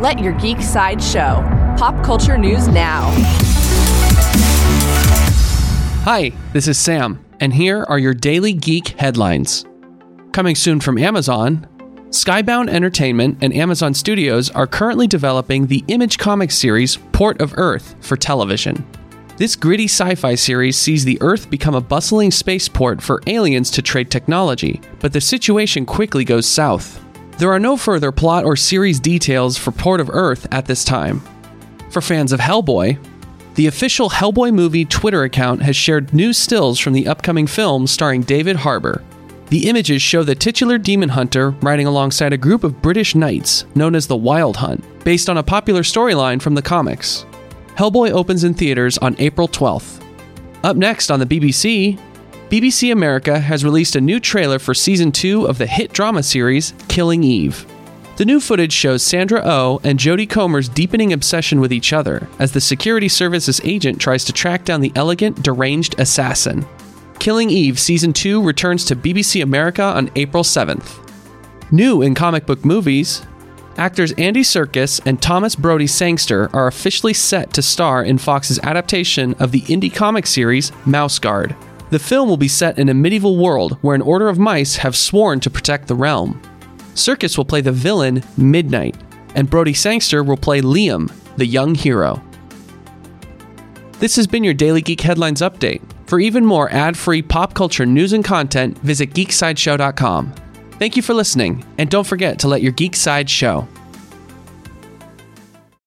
Let your geek side show. Pop culture news now. Hi, this is Sam, and here are your daily geek headlines. Coming soon from Amazon, Skybound Entertainment and Amazon Studios are currently developing the Image Comics series Port of Earth for television. This gritty sci fi series sees the Earth become a bustling spaceport for aliens to trade technology, but the situation quickly goes south. There are no further plot or series details for Port of Earth at this time. For fans of Hellboy, the official Hellboy movie Twitter account has shared new stills from the upcoming film starring David Harbour. The images show the titular demon hunter riding alongside a group of British knights known as the Wild Hunt, based on a popular storyline from the comics. Hellboy opens in theaters on April 12th. Up next on the BBC, BBC America has released a new trailer for season 2 of the hit drama series Killing Eve. The new footage shows Sandra O oh and Jodie Comer's deepening obsession with each other as the security services agent tries to track down the elegant, deranged assassin. Killing Eve Season 2 returns to BBC America on April 7th. New in comic book movies, Actors Andy Serkis and Thomas Brodie Sangster are officially set to star in Fox's adaptation of the indie comic series Mouse Guard. The film will be set in a medieval world where an order of mice have sworn to protect the realm. Serkis will play the villain Midnight, and Brodie Sangster will play Liam, the young hero. This has been your Daily Geek Headlines Update. For even more ad free pop culture news and content, visit geeksideshow.com. Thank you for listening, and don't forget to let your geek side show.